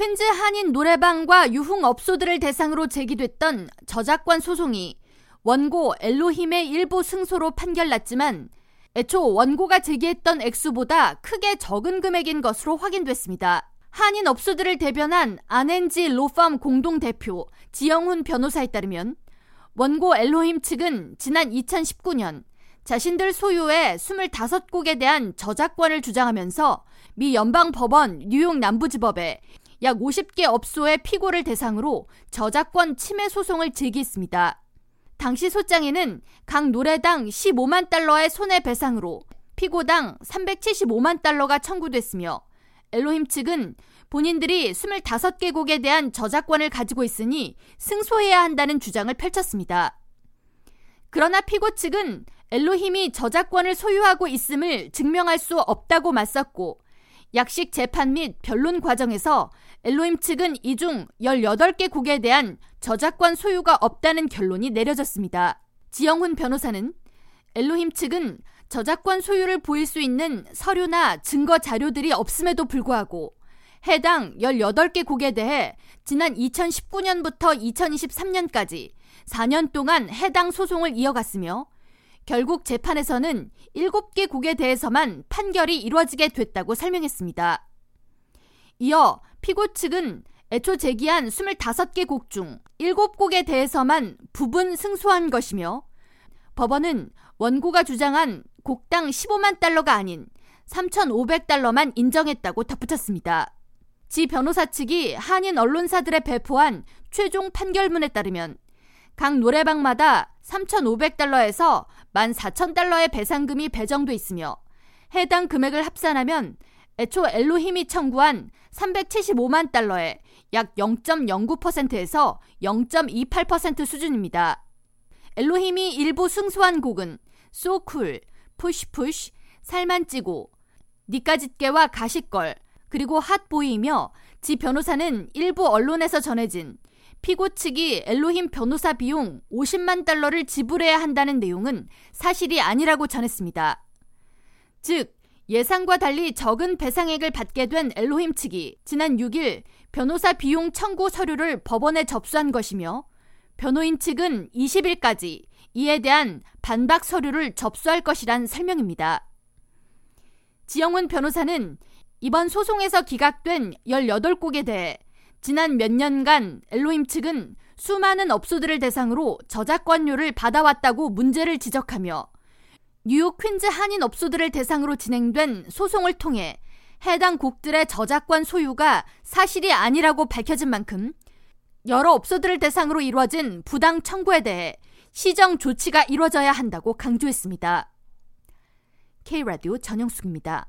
퀸즈 한인 노래방과 유흥업소들을 대상으로 제기됐던 저작권 소송이 원고 엘로힘의 일부 승소로 판결났지만 애초 원고가 제기했던 액수보다 크게 적은 금액인 것으로 확인됐습니다. 한인 업소들을 대변한 안엔지 로펌 공동대표 지영훈 변호사에 따르면 원고 엘로힘 측은 지난 2019년 자신들 소유의 25곡에 대한 저작권을 주장하면서 미 연방법원 뉴욕 남부지법에 약 50개 업소의 피고를 대상으로 저작권 침해 소송을 제기했습니다. 당시 소장에는 각 노래당 15만 달러의 손해배상으로 피고당 375만 달러가 청구됐으며 엘로힘 측은 본인들이 25개 곡에 대한 저작권을 가지고 있으니 승소해야 한다는 주장을 펼쳤습니다. 그러나 피고 측은 엘로힘이 저작권을 소유하고 있음을 증명할 수 없다고 맞섰고 약식 재판 및 변론 과정에서 엘로힘 측은 이 중 18개 곡에 대한 저작권 소유가 없다는 결론이 내려졌습니다. 지영훈 변호사는 엘로힘 측은 저작권 소유를 보일 수 있는 서류나 증거 자료들이 없음에도 불구하고 해당 18개 곡에 대해 지난 2019년부터 2023년까지 4년 동안 해당 소송을 이어갔으며 결국 재판에서는 7개 곡에 대해서만 판결이 이루어지게 됐다고 설명했습니다. 이어 피고 측은 애초 제기한 25개 곡 중 7곡에 대해서만 부분 승소한 것이며 법원은 원고가 주장한 곡당 15만 달러가 아닌 3,500달러만 인정했다고 덧붙였습니다. 지 변호사 측이 한인 언론사들에 배포한 최종 판결문에 따르면 각 노래방마다 3,500달러에서 14,000달러의 배상금이 배정돼 있으며 해당 금액을 합산하면 애초 엘로힘이 청구한 375만 달러의 약 0.09%에서 0.28% 수준입니다. 엘로힘이 일부 승소한 곡은 소쿨, 푸시푸시, 살만 찌고, 니까짓개와 가시걸, 그리고 핫보이이며 지 변호사는 일부 언론에서 전해진 피고 측이 엘로힘 변호사 비용 50만 달러를 지불해야 한다는 내용은 사실이 아니라고 전했습니다. 즉, 예상과 달리 적은 배상액을 받게 된 엘로힘 측이 지난 6일 변호사 비용 청구 서류를 법원에 접수한 것이며 변호인 측은 20일까지 이에 대한 반박 서류를 접수할 것이란 설명입니다. 지영훈 변호사는 이번 소송에서 기각된 18곡에 대해 지난 몇 년간 엘로힘 측은 수많은 업소들을 대상으로 저작권료를 받아왔다고 문제를 지적하며 뉴욕 퀸즈 한인 업소들을 대상으로 진행된 소송을 통해 해당 곡들의 저작권 소유가 사실이 아니라고 밝혀진 만큼 여러 업소들을 대상으로 이루어진 부당 청구에 대해 시정 조치가 이루어져야 한다고 강조했습니다. K라디오 전영숙입니다.